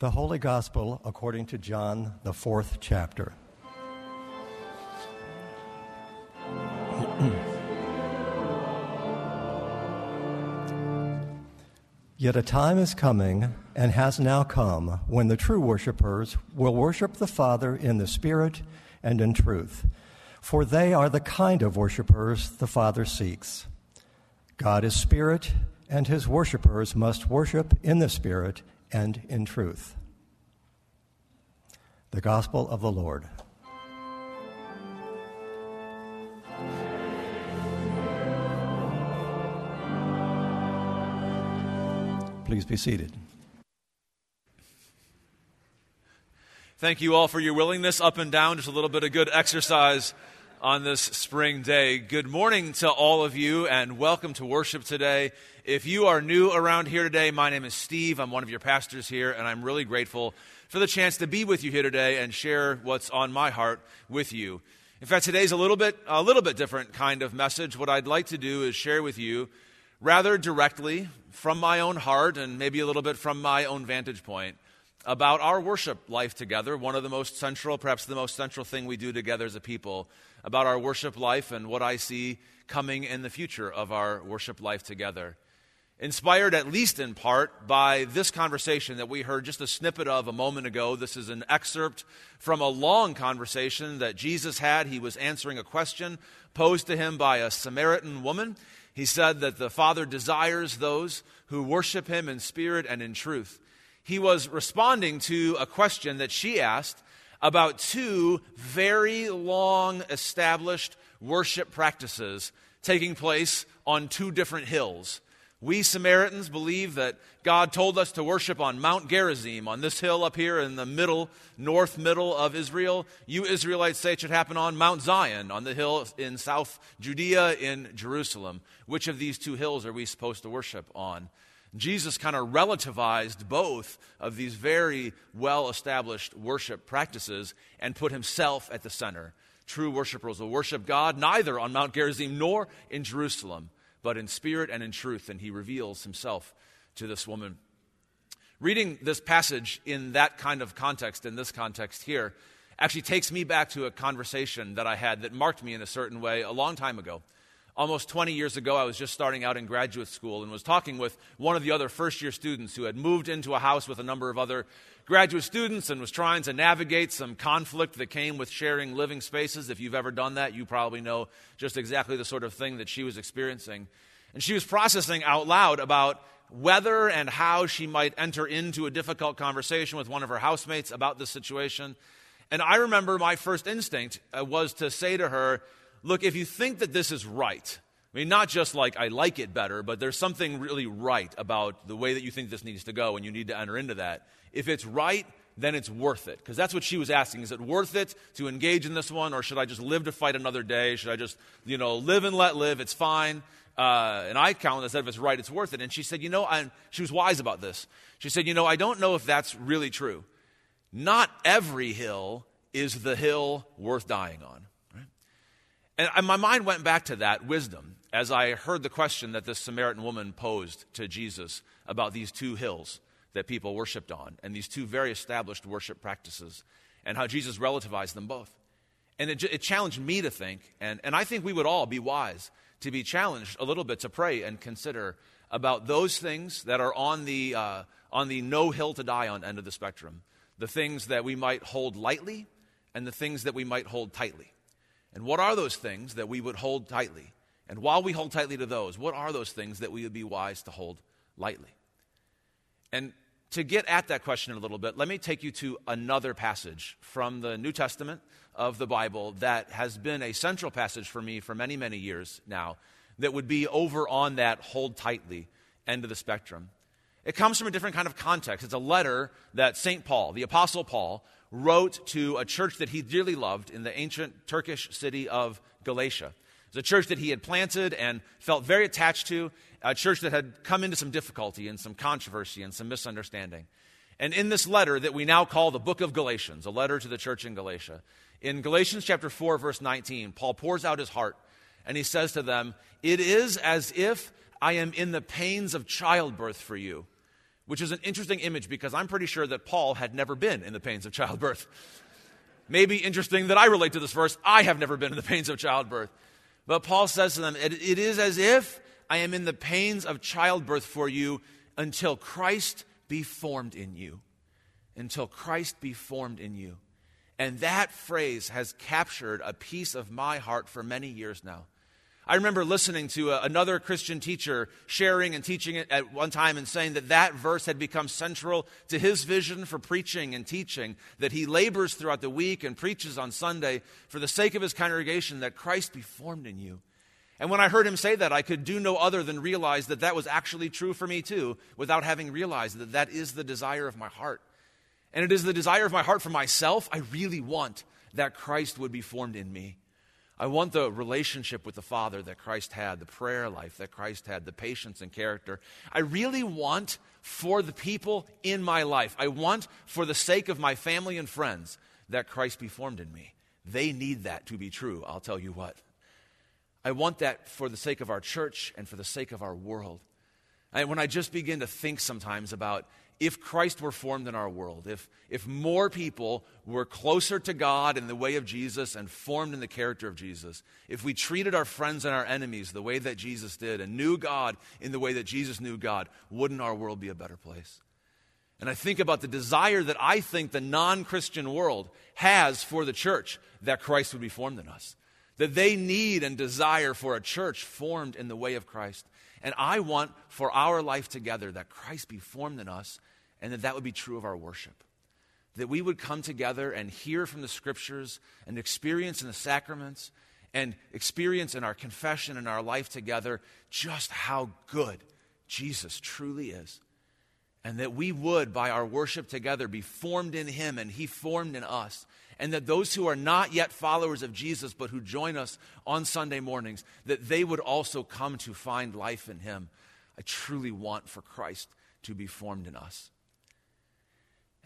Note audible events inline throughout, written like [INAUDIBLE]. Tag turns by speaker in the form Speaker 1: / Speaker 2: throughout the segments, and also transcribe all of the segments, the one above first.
Speaker 1: The Holy Gospel according to John, the fourth chapter. [CLEARS THROAT] Yet a time is coming, and has now come, when the true worshippers will worship the Father in the Spirit and in truth, for they are the kind of worshippers the Father seeks. God is Spirit, and his worshippers must worship in the Spirit and in truth. The Gospel of the Lord. Please be seated.
Speaker 2: Thank you all for your willingness up and down, just a little bit of good exercise on this spring day. Good morning to all of you and welcome to worship today. If you are new around here today, my name is Steve. I'm one of your pastors here, and I'm really grateful for the chance to be with you here today and share what's on my heart with you. In fact, today's a little bit a little bit different kind of message. What I'd like to do is share with you rather directly from my own heart and maybe a little bit from my own vantage point about our worship life together, one of the most central, perhaps the most central thing we do together as a people, about our worship life and what I see coming in the future of our worship life together. Inspired, at least in part, by this conversation that we heard just a snippet of a moment ago. This is an excerpt from a long conversation that Jesus had. He was answering a question posed to him by a Samaritan woman. He said that the Father desires those who worship Him in spirit and in truth. He was responding to a question that she asked about two very long established worship practices taking place on two different hills we Samaritans believe that God told us to worship on Mount Gerizim, on this hill up here in the middle, north middle of Israel. You Israelites say it should happen on Mount Zion, on the hill in South Judea in Jerusalem. Which of these two hills are we supposed to worship on? Jesus kind of relativized both of these very well established worship practices and put himself at the center. True worshipers will worship God neither on Mount Gerizim nor in Jerusalem but in spirit and in truth. And he reveals himself to this woman. Reading this passage in that kind of context, in this context here, actually takes me back to a conversation that I had that marked me in a certain way a long time ago. Almost 20 years ago, I was just starting out in graduate school and was talking with one of the other first year students who had moved into a house with a number of other graduate students and was trying to navigate some conflict that came with sharing living spaces. If you've ever done that, you probably know just exactly the sort of thing that she was experiencing. And she was processing out loud about whether and how she might enter into a difficult conversation with one of her housemates about this situation. And I remember my first instinct uh, was to say to her, look, if you think that this is right, I mean, not just like I like it better, but there's something really right about the way that you think this needs to go, and you need to enter into that. If it's right, then it's worth it. Because that's what she was asking. Is it worth it to engage in this one, or should I just live to fight another day? Should I just, you know, live and let live? It's fine. Uh, and I count that if it's right, it's worth it. And she said, you know, and she was wise about this. She said, you know, I don't know if that's really true. Not every hill is the hill worth dying on. And my mind went back to that wisdom as I heard the question that this Samaritan woman posed to Jesus about these two hills that people worshiped on and these two very established worship practices and how Jesus relativized them both. And it, it challenged me to think, and, and I think we would all be wise to be challenged a little bit to pray and consider about those things that are on the, uh, on the no hill to die on end of the spectrum. The things that we might hold lightly and the things that we might hold tightly. And what are those things that we would hold tightly? And while we hold tightly to those, what are those things that we would be wise to hold lightly? And to get at that question a little bit, let me take you to another passage from the New Testament of the Bible that has been a central passage for me for many, many years now, that would be over on that hold tightly end of the spectrum. It comes from a different kind of context. It's a letter that St. Paul, the Apostle Paul, wrote to a church that he dearly loved in the ancient Turkish city of Galatia. It's a church that he had planted and felt very attached to, a church that had come into some difficulty and some controversy and some misunderstanding. And in this letter that we now call the book of Galatians, a letter to the church in Galatia, in Galatians chapter 4, verse 19, Paul pours out his heart and he says to them, It is as if I am in the pains of childbirth for you. Which is an interesting image because I'm pretty sure that Paul had never been in the pains of childbirth. Maybe interesting that I relate to this verse. I have never been in the pains of childbirth. But Paul says to them, it, it is as if I am in the pains of childbirth for you until Christ be formed in you. Until Christ be formed in you. And that phrase has captured a piece of my heart for many years now. I remember listening to a, another Christian teacher sharing and teaching it at one time and saying that that verse had become central to his vision for preaching and teaching, that he labors throughout the week and preaches on Sunday for the sake of his congregation, that Christ be formed in you. And when I heard him say that, I could do no other than realize that that was actually true for me too, without having realized that that is the desire of my heart. And it is the desire of my heart for myself. I really want that Christ would be formed in me. I want the relationship with the Father that Christ had, the prayer life that Christ had, the patience and character. I really want for the people in my life, I want for the sake of my family and friends that Christ be formed in me. They need that to be true, I'll tell you what. I want that for the sake of our church and for the sake of our world. And when I just begin to think sometimes about if Christ were formed in our world, if, if more people were closer to God in the way of Jesus and formed in the character of Jesus, if we treated our friends and our enemies the way that Jesus did and knew God in the way that Jesus knew God, wouldn't our world be a better place? And I think about the desire that I think the non Christian world has for the church that Christ would be formed in us. That they need and desire for a church formed in the way of Christ. And I want for our life together that Christ be formed in us and that that would be true of our worship. That we would come together and hear from the scriptures and experience in the sacraments and experience in our confession and our life together just how good Jesus truly is. And that we would, by our worship together, be formed in Him and He formed in us. And that those who are not yet followers of Jesus, but who join us on Sunday mornings, that they would also come to find life in Him. I truly want for Christ to be formed in us.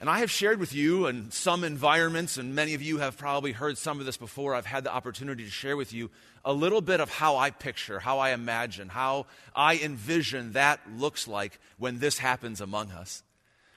Speaker 2: And I have shared with you in some environments, and many of you have probably heard some of this before. I've had the opportunity to share with you a little bit of how I picture, how I imagine, how I envision that looks like when this happens among us.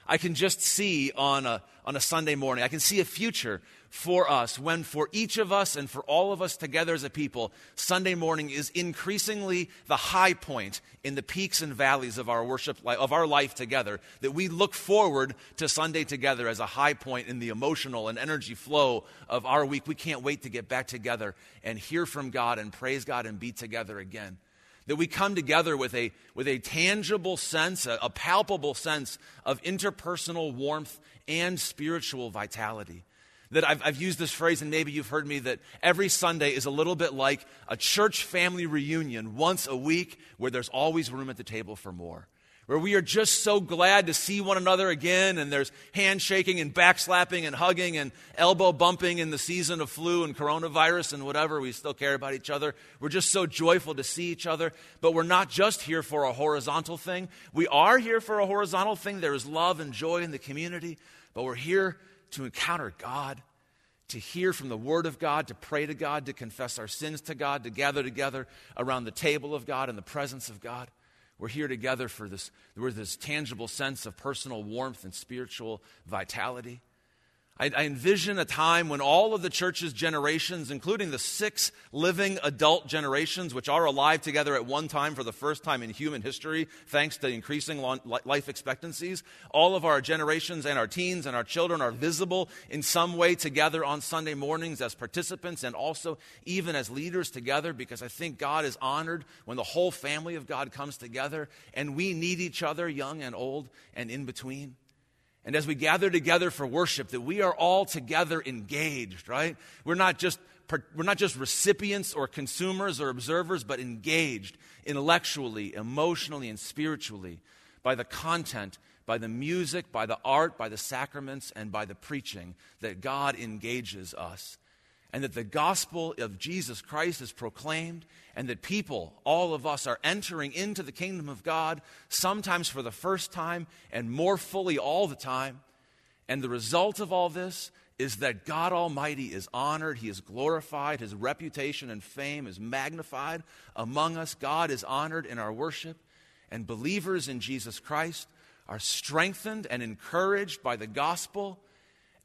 Speaker 2: I can just see on a, on a Sunday morning, I can see a future for us when for each of us and for all of us together as a people, Sunday morning is increasingly the high point in the peaks and valleys of our worship, of our life together. That we look forward to Sunday together as a high point in the emotional and energy flow of our week. We can't wait to get back together and hear from God and praise God and be together again that we come together with a, with a tangible sense, a, a, palpable sense of interpersonal warmth and spiritual vitality that I've, I've, used this phrase, and maybe you've heard me, that every Sunday is a little bit like a church family reunion once a week where there's always room at the table for more. Where we are just so glad to see one another again, and there's handshaking and backslapping and hugging and elbow bumping in the season of flu and coronavirus and whatever. We still care about each other. We're just so joyful to see each other. But we're not just here for a horizontal thing. We are here for a horizontal thing. There is love and joy in the community, but we're here to encounter God, to hear from the Word of God, to pray to God, to confess our sins to God, to gather together around the table of God in the presence of God. We're here together for this, with this tangible sense of personal warmth and spiritual vitality. I, I, envision a time when all of the church's generations, including the six living adult generations, which are alive together at one time for the first time in human history, thanks to increasing life expectancies, all of our generations and our teens and our children are visible in some way together on Sunday mornings as participants and also even as leaders together, because I think God is honored when the whole family of God comes together and we need each other, young and old and in between. And as we gather together for worship, that we are all together engaged, right? We're not just we're not just recipients or consumers or observers, but engaged intellectually, emotionally, and spiritually by the content, by the music, by the art, by the sacraments, and by the preaching that God engages us and that the gospel of Jesus Christ is proclaimed, and that people, all of us, are entering into the kingdom of God, sometimes for the first time and more fully all the time. And the result of all this is that God Almighty is honored, He is glorified, His reputation and fame is magnified among us. God is honored in our worship, and believers in Jesus Christ are strengthened and encouraged by the gospel,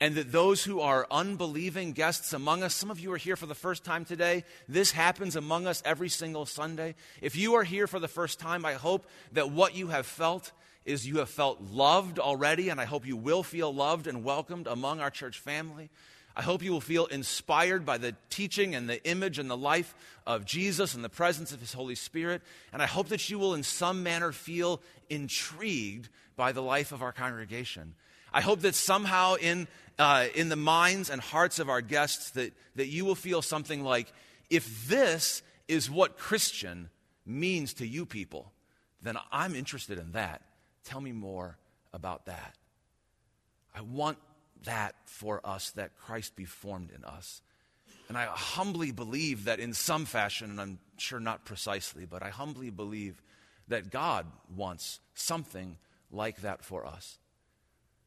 Speaker 2: and that those who are unbelieving guests among us, some of you are here for the first time today. This happens among us every single Sunday. If you are here for the first time, I hope that what you have felt is you have felt loved already, and I hope you will feel loved and welcomed among our church family. I hope you will feel inspired by the teaching and the image and the life of Jesus and the presence of His Holy Spirit. And I hope that you will, in some manner, feel intrigued by the life of our congregation. I hope that somehow in, uh, in the minds and hearts of our guests that, that you will feel something like, if this is what Christian means to you people, then I'm interested in that. Tell me more about that. I want that for us, that Christ be formed in us. And I humbly believe that in some fashion, and I'm sure not precisely, but I humbly believe that God wants something like that for us.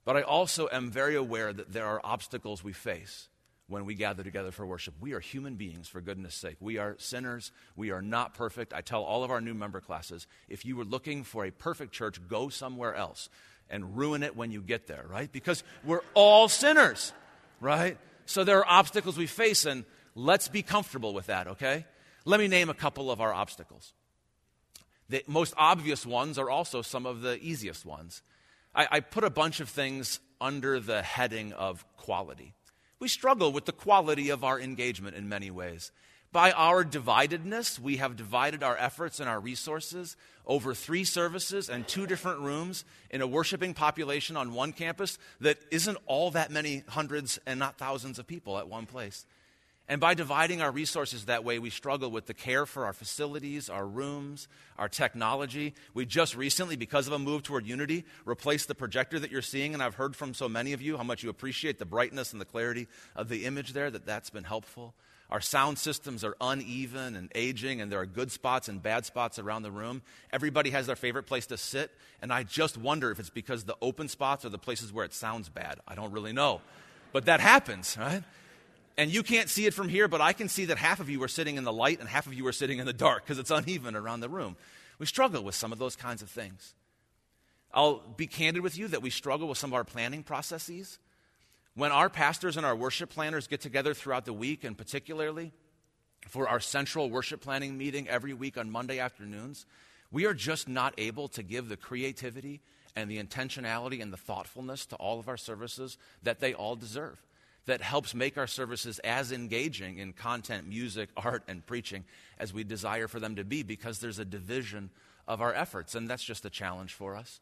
Speaker 2: But I also am very aware that there are obstacles we face when we gather together for worship. We are human beings, for goodness sake. We are sinners. We are not perfect. I tell all of our new member classes if you were looking for a perfect church, go somewhere else and ruin it when you get there, right? Because we're all sinners, right? So there are obstacles we face, and let's be comfortable with that, okay? Let me name a couple of our obstacles. The most obvious ones are also some of the easiest ones. I, I put a bunch of things under the heading of quality. We struggle with the quality of our engagement in many ways. By our dividedness, we have divided our efforts and our resources over three services and two different rooms in a worshiping population on one campus that isn't all that many hundreds and not thousands of people at one place. And by dividing our resources that way, we struggle with the care for our facilities, our rooms, our technology. We just recently, because of a move toward unity, replaced the projector that you're seeing. And I've heard from so many of you how much you appreciate the brightness and the clarity of the image there, that that's been helpful. Our sound systems are uneven and aging, and there are good spots and bad spots around the room. Everybody has their favorite place to sit, and I just wonder if it's because the open spots are the places where it sounds bad. I don't really know. But that happens, right? And you can't see it from here, but I can see that half of you are sitting in the light and half of you are sitting in the dark because it's uneven around the room. We struggle with some of those kinds of things. I'll be candid with you that we struggle with some of our planning processes. When our pastors and our worship planners get together throughout the week, and particularly for our central worship planning meeting every week on Monday afternoons, we are just not able to give the creativity and the intentionality and the thoughtfulness to all of our services that they all deserve. That helps make our services as engaging in content, music, [LAUGHS] art, and preaching as we desire for them to be because there's a division of our efforts, and that's just a challenge for us.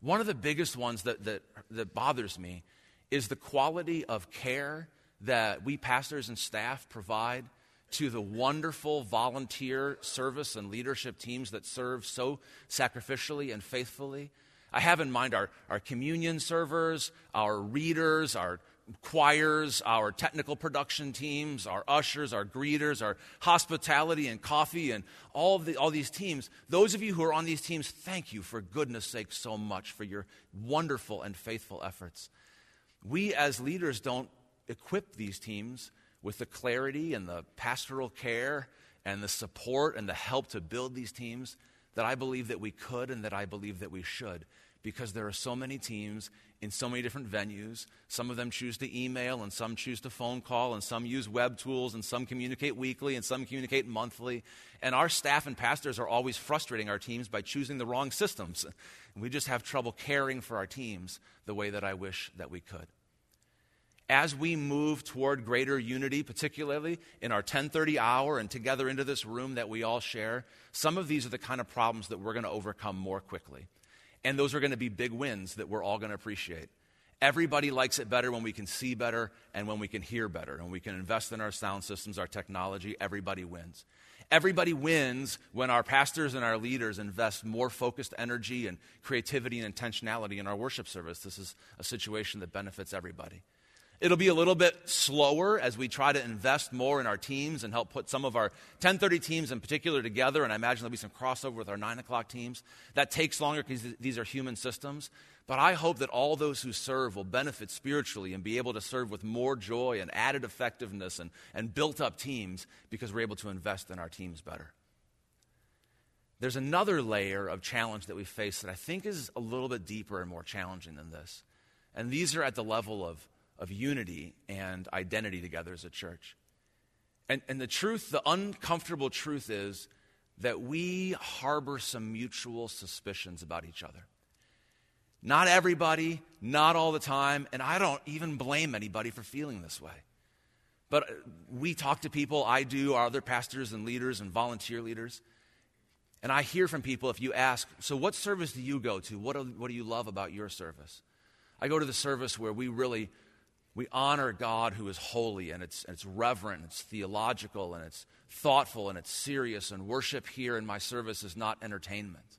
Speaker 2: One of the biggest ones that, that, that bothers me is the quality of care that we pastors and staff provide to the wonderful volunteer service and leadership teams that serve so sacrificially and faithfully. I have in mind our, our communion servers, our readers, our choirs, our technical production teams, our ushers, our greeters, our hospitality and coffee, and all, the, all these teams. Those of you who are on these teams, thank you for goodness sake so much for your wonderful and faithful efforts we as leaders don't equip these teams with the clarity and the pastoral care and the support and the help to build these teams that I believe that we could and that I believe that we should because there are so many teams in so many different venues. Some of them choose to email, and some choose to phone call, and some use web tools, and some communicate weekly, and some communicate monthly. And our staff and pastors are always frustrating our teams by choosing the wrong systems. We just have trouble caring for our teams the way that I wish that we could as we move toward greater unity particularly in our 1030 hour and together into this room that we all share some of these are the kind of problems that we're going to overcome more quickly and those are going to be big wins that we're all going to appreciate everybody likes it better when we can see better and when we can hear better and we can invest in our sound systems our technology everybody wins Everybody wins when our pastors and our leaders invest more focused energy and creativity and intentionality in our worship service. This is a situation that benefits everybody. It'll be a little bit slower as we try to invest more in our teams and help put some of our 1030 teams in particular together. And I imagine there'll be some crossover with our 9 o'clock teams. That takes longer because these are human systems. But I hope that all those who serve will benefit spiritually and be able to serve with more joy and added effectiveness and, and built up teams because we're able to invest in our teams better. there's another layer of challenge that we face that I think is a little bit deeper and more challenging than this. And these are at the level of, of unity and identity together as a church. And, and the truth, the uncomfortable truth is that we harbor some mutual suspicions about each other. Not everybody, not all the time, and I don't even blame anybody for feeling this way. But we talk to people, I do, our other pastors and leaders and volunteer leaders. And I hear from people if you ask, so what service do you go to? What do, what do you love about your service? I go to the service where we really we honor God who is holy and it's, and it's reverent, and it's theological, and it's thoughtful, and it's serious, and worship here in my service is not entertainment.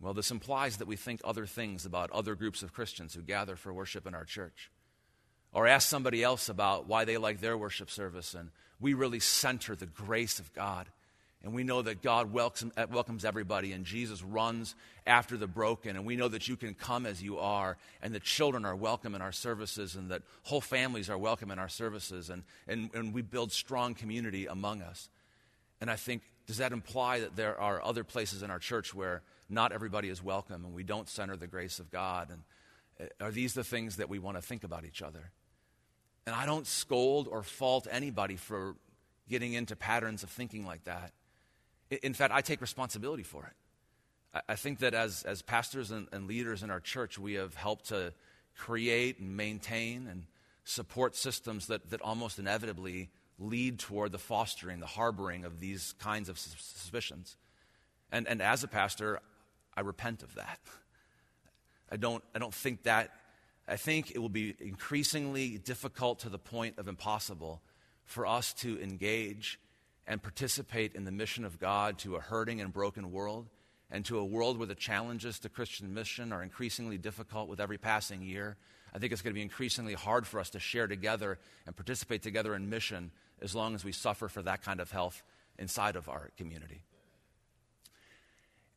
Speaker 2: Well, this implies that we think other things about other groups of Christians who gather for worship in our church. Or ask somebody else about why they like their worship service, and we really center the grace of God. And we know that God welcomes, welcomes everybody, and Jesus runs after the broken. And we know that you can come as you are, and the children are welcome in our services, and that whole families are welcome in our services, and, and, and we build strong community among us. And I think, does that imply that there are other places in our church where not everybody is welcome and we don't center the grace of God? And uh, are these the things that we want to think about each other? And I don't scold or fault anybody for getting into patterns of thinking like that. In fact, I take responsibility for it. I think that as, as pastors and, and leaders in our church, we have helped to create and maintain and support systems that, that almost inevitably lead toward the fostering, the harboring of these kinds of suspicions. And, and as a pastor, I repent of that. [LAUGHS] I don't, I don't think that, I think it will be increasingly difficult to the point of impossible for us to engage and participate in the mission of God to a hurting and broken world and to a world where the challenges to Christian mission are increasingly difficult with every passing year. I think it's going to be increasingly hard for us to share together and participate together in mission as long as we suffer for that kind of health inside of our community.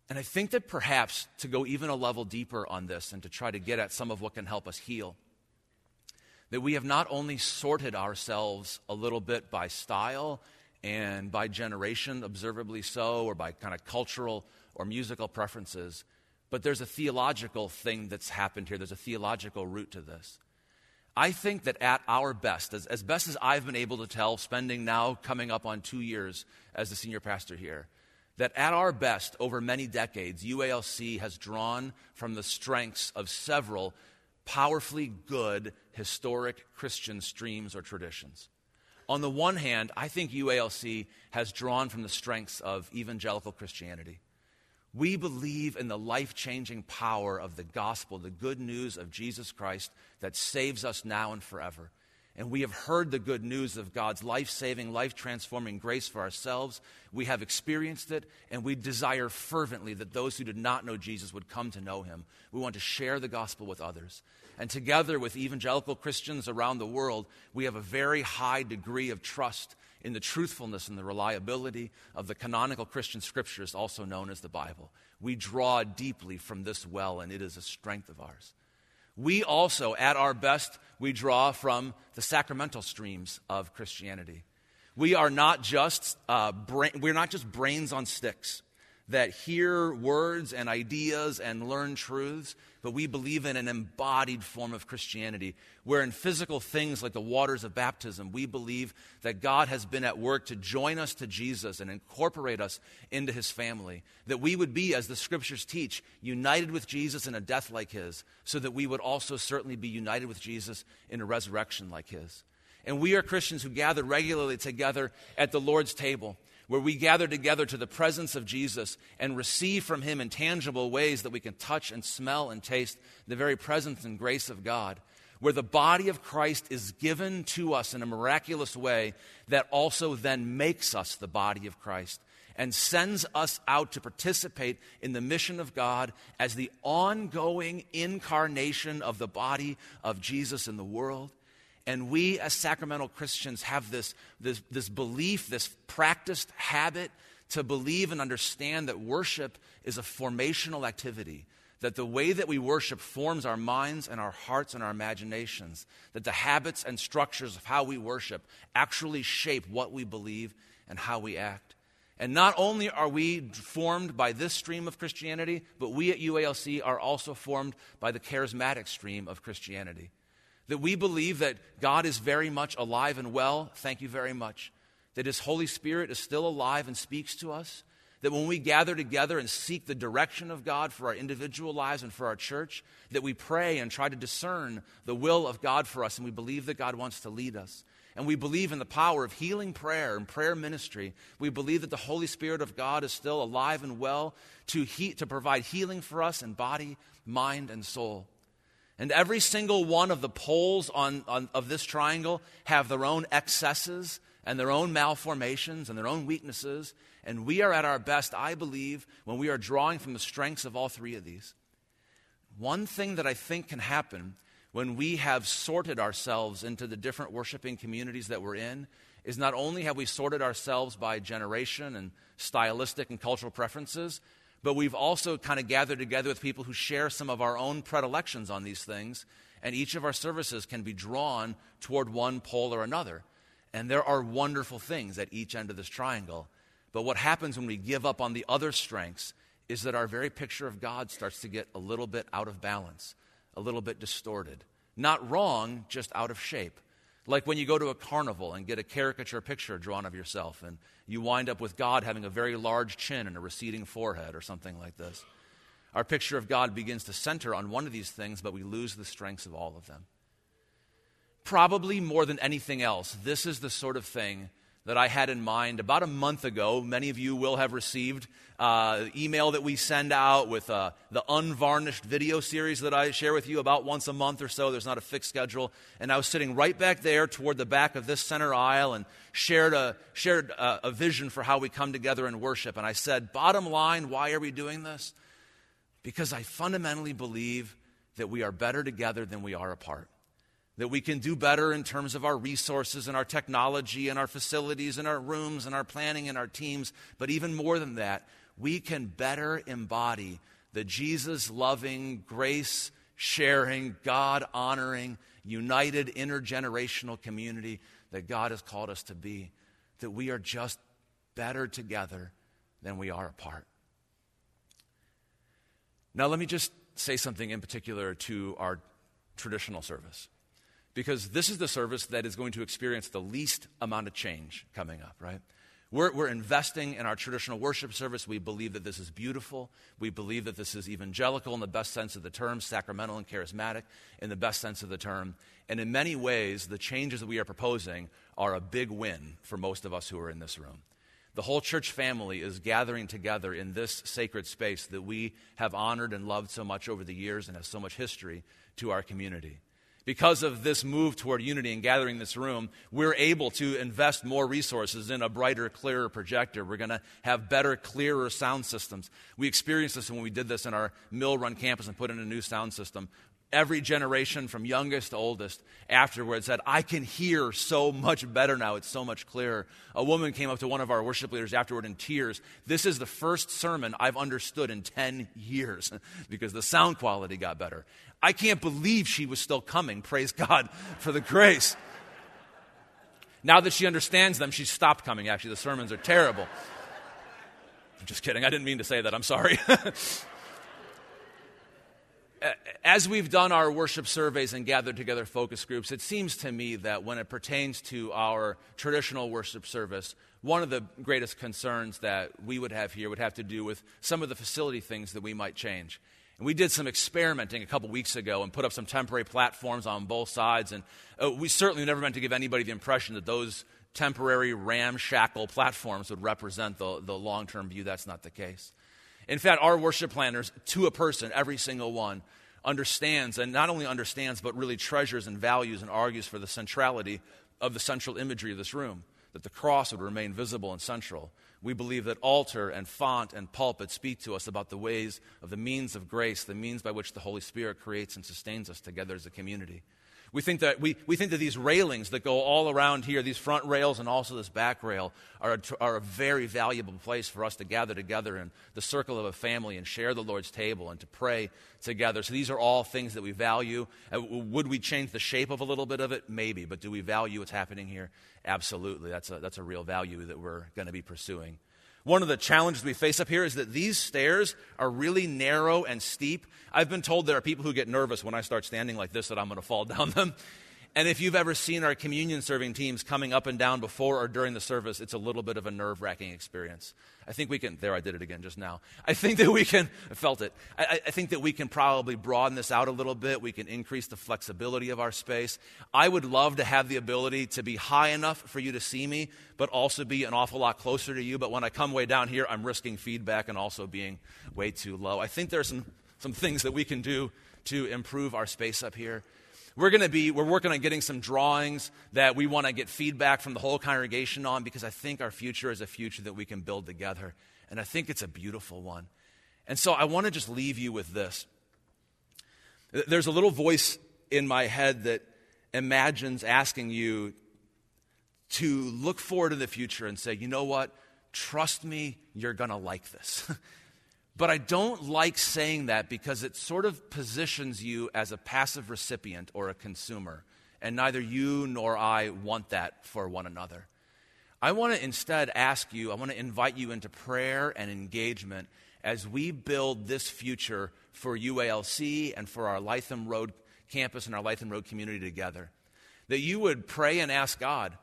Speaker 2: And I think that perhaps to go even a level deeper on this and to try to get at some of what can help us heal, that we have not only sorted ourselves a little bit by style and by generation, observably so, or by kind of cultural or musical preferences. But there's a theological thing that's happened here. There's a theological root to this. I think that at our best, as, as best as I've been able to tell, spending now coming up on two years as the senior pastor here, that at our best, over many decades, UALC has drawn from the strengths of several powerfully good historic Christian streams or traditions. On the one hand, I think UALC has drawn from the strengths of evangelical Christianity. We believe in the life changing power of the gospel, the good news of Jesus Christ that saves us now and forever. And we have heard the good news of God's life saving, life transforming grace for ourselves. We have experienced it, and we desire fervently that those who did not know Jesus would come to know him. We want to share the gospel with others. And together with evangelical Christians around the world, we have a very high degree of trust in the truthfulness and the reliability of the canonical Christian scriptures, also known as the Bible. We draw deeply from this well, and it is a strength of ours. We also, at our best, we draw from the sacramental streams of Christianity. We are not just, uh, we're not just brains on sticks that hear words and ideas and learn truths, but we believe in an embodied form of Christianity, where in physical things like the waters of baptism, we believe that God has been at work to join us to Jesus and incorporate us into his family. That we would be, as the scriptures teach, united with Jesus in a death like his, so that we would also certainly be united with Jesus in a resurrection like his. And we are Christians who gather regularly together at the Lord's table where we gather together to the presence of Jesus and receive from Him in tangible ways that we can touch and smell and taste the very presence and grace of God, where the body of Christ is given to us in a miraculous way that also then makes us the body of Christ and sends us out to participate in the mission of God as the ongoing incarnation of the body of Jesus in the world. And we, as sacramental Christians, have this, this, this belief, this practiced habit to believe and understand that worship is a formational activity. That the way that we worship forms our minds and our hearts and our imaginations. That the habits and structures of how we worship actually shape what we believe and how we act. And not only are we formed by this stream of Christianity, but we at UALC are also formed by the charismatic stream of Christianity. That we believe that God is very much alive and well. Thank you very much. That His Holy Spirit is still alive and speaks to us. That when we gather together and seek the direction of God for our individual lives and for our church, that we pray and try to discern the will of God for us, and we believe that God wants to lead us. And we believe in the power of healing prayer and prayer ministry. We believe that the Holy Spirit of God is still alive and well to, he, to provide healing for us in body, mind, and soul. And every single one of the poles on, on, of this triangle have their own excesses and their own malformations and their own weaknesses. And we are at our best, I believe, when we are drawing from the strengths of all three of these. One thing that I think can happen when we have sorted ourselves into the different worshiping communities that we're in is not only have we sorted ourselves by generation and stylistic and cultural preferences, but we've also kind of gathered together with people who share some of our own predilections on these things, and each of our services can be drawn toward one pole or another. And there are wonderful things at each end of this triangle. But what happens when we give up on the other strengths is that our very picture of God starts to get a little bit out of balance a little bit distorted. Not wrong, just out of shape. Like when you go to a carnival and get a caricature picture drawn of yourself, and you wind up with God having a very large chin and a receding forehead or something like this. Our picture of God begins to center on one of these things, but we lose the strengths of all of them. Probably more than anything else, this is the sort of thing that I had in mind about a month ago. Many of you will have received uh, email that we send out with uh, the unvarnished video series that I share with you about once a month or so. There's not a fixed schedule. And I was sitting right back there toward the back of this center aisle and shared a, shared a, a vision for how we come together and worship. And I said, bottom line, why are we doing this? Because I fundamentally believe that we are better together than we are apart that we can do better in terms of our resources and our technology and our facilities and our rooms and our planning and our teams. But even more than that, we can better embody the Jesus loving, grace sharing, God honoring, united intergenerational community that God has called us to be. That we are just better together than we are apart. Now, let me just say something in particular to our traditional service because this is the service that is going to experience the least amount of change coming up, right? We're, we're investing in our traditional worship service. We believe that this is beautiful. We believe that this is evangelical in the best sense of the term, sacramental and charismatic in the best sense of the term. And in many ways, the changes that we are proposing are a big win for most of us who are in this room. The whole church family is gathering together in this sacred space that we have honored and loved so much over the years and has so much history to our community. Because of this move toward unity and gathering this room, we're able to invest more resources in a brighter, clearer projector. We're going to have better, clearer sound systems. We experienced this when we did this in our Mill Run campus and put in a new sound system every generation from youngest to oldest afterwards said, I can hear so much better now. It's so much clearer. A woman came up to one of our worship leaders afterward in tears. This is the first sermon I've understood in 10 years [LAUGHS] because the sound quality got better. I can't believe she was still coming. Praise God for the grace. Now that she understands them, she's stopped coming. Actually, the sermons are terrible. I'm just kidding. I didn't mean to say that. I'm sorry. [LAUGHS] as we've done our worship surveys and gathered together focus groups, it seems to me that when it pertains to our traditional worship service, one of the greatest concerns that we would have here would have to do with some of the facility things that we might change. And we did some experimenting a couple weeks ago and put up some temporary platforms on both sides. And uh, we certainly never meant to give anybody the impression that those temporary ramshackle platforms would represent the, the long term view. That's not the case. In fact, our worship planners, to a person, every single one, understands, and not only understands, but really treasures and values and argues for the centrality of the central imagery of this room, that the cross would remain visible and central. We believe that altar and font and pulpit speak to us about the ways of the means of grace, the means by which the Holy Spirit creates and sustains us together as a community. We think that, we, we think that these railings that go all around here, these front rails and also this back rail, are a, are a very valuable place for us to gather together in the circle of a family and share the Lord's table and to pray together. So these are all things that we value. Uh, would we change the shape of a little bit of it? Maybe. But do we value what's happening here? Absolutely. That's a, that's a real value that we're going to be pursuing. One of the challenges we face up here is that these stairs are really narrow and steep. I've been told there are people who get nervous when I start standing like this that I'm going to fall down them. And if you've ever seen our communion serving teams coming up and down before or during the service, it's a little bit of a nerve wracking experience. I think we can, there, I did it again just now. I think that we can, I felt it. I, I, think that we can probably broaden this out a little bit. We can increase the flexibility of our space. I would love to have the ability to be high enough for you to see me, but also be an awful lot closer to you. But when I come way down here, I'm risking feedback and also being way too low. I think there's some, some things that we can do to improve our space up here. We're going to be, we're working on getting some drawings that we want to get feedback from the whole congregation on because I think our future is a future that we can build together. And I think it's a beautiful one. And so I want to just leave you with this. There's a little voice in my head that imagines asking you to look forward to the future and say, you know what? Trust me, you're going to like this. [LAUGHS] But I don't like saying that because it sort of positions you as a passive recipient or a consumer. And neither you nor I want that for one another. I want to instead ask you, I want to invite you into prayer and engagement as we build this future for UALC and for our Lytham Road campus and our Lytham Road community together. That you would pray and ask God,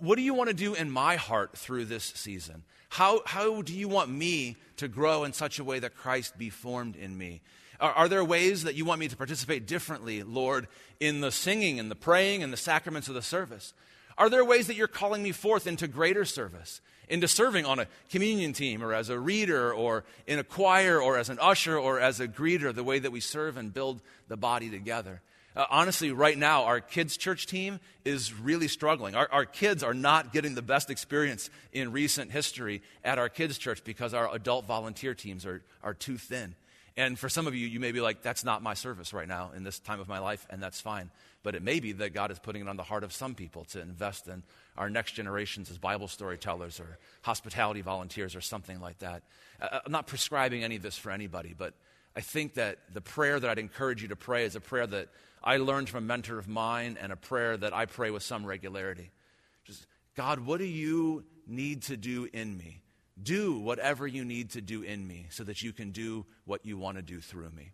Speaker 2: what do you want to do in my heart through this season? How, how do you want me to grow in such a way that Christ be formed in me? Are, are, there ways that you want me to participate differently, Lord, in the singing and the praying and the sacraments of the service? Are there ways that you're calling me forth into greater service, into serving on a communion team or as a reader or in a choir or as an usher or as a greeter, the way that we serve and build the body together? Uh, honestly, right now, our kids' church team is really struggling. Our, our kids are not getting the best experience in recent history at our kids' church because our adult volunteer teams are, are too thin. And for some of you, you may be like, that's not my service right now in this time of my life, and that's fine. But it may be that God is putting it on the heart of some people to invest in our next generations as Bible storytellers or hospitality volunteers or something like that. Uh, I'm not prescribing any of this for anybody, but I think that the prayer that I'd encourage you to pray is a prayer that I learned from a mentor of mine and a prayer that I pray with some regularity. Just, God, what do you need to do in me? Do whatever you need to do in me so that you can do what you want to do through me.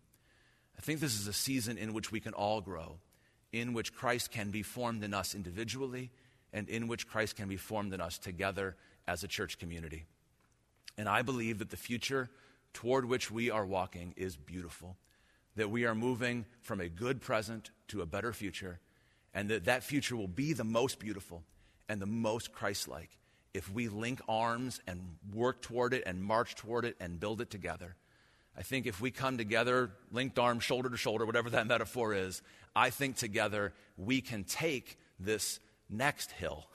Speaker 2: I think this is a season in which we can all grow, in which Christ can be formed in us individually, and in which Christ can be formed in us together as a church community. And I believe that the future toward which we are walking is beautiful that we are moving from a good present to a better future, and that that future will be the most beautiful and the most Christ like if we link arms and work toward it and march toward it and build it together. I think if we come together, linked arms, shoulder to shoulder, whatever that [LAUGHS] metaphor is, I think together we can take this next hill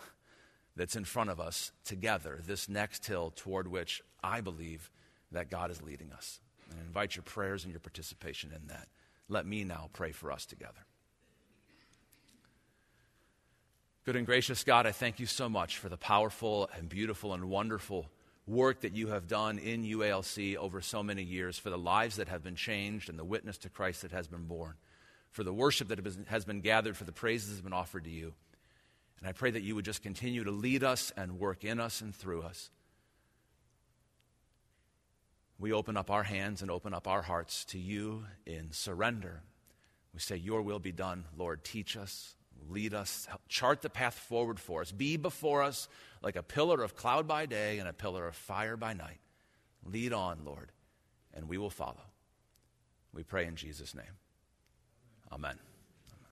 Speaker 2: that's in front of us together, this next hill toward which I believe that God is leading us. And I invite your prayers and your participation in that. Let me now pray for us together. Good and gracious God, I thank you so much for the powerful and beautiful and wonderful work that you have done in UALC over so many years, for the lives that have been changed and the witness to Christ that has been borne, for the worship that has been gathered, for the praises that have been offered to you. And I pray that you would just continue to lead us and work in us and through us we open up our hands and open up our hearts to you in surrender. We say, Your will be done, Lord. Teach us, lead us, chart the path forward for us. Be before us like a pillar of cloud by day and a pillar of fire by night. Lead on, Lord, and we will follow. We pray in Jesus' name. Amen.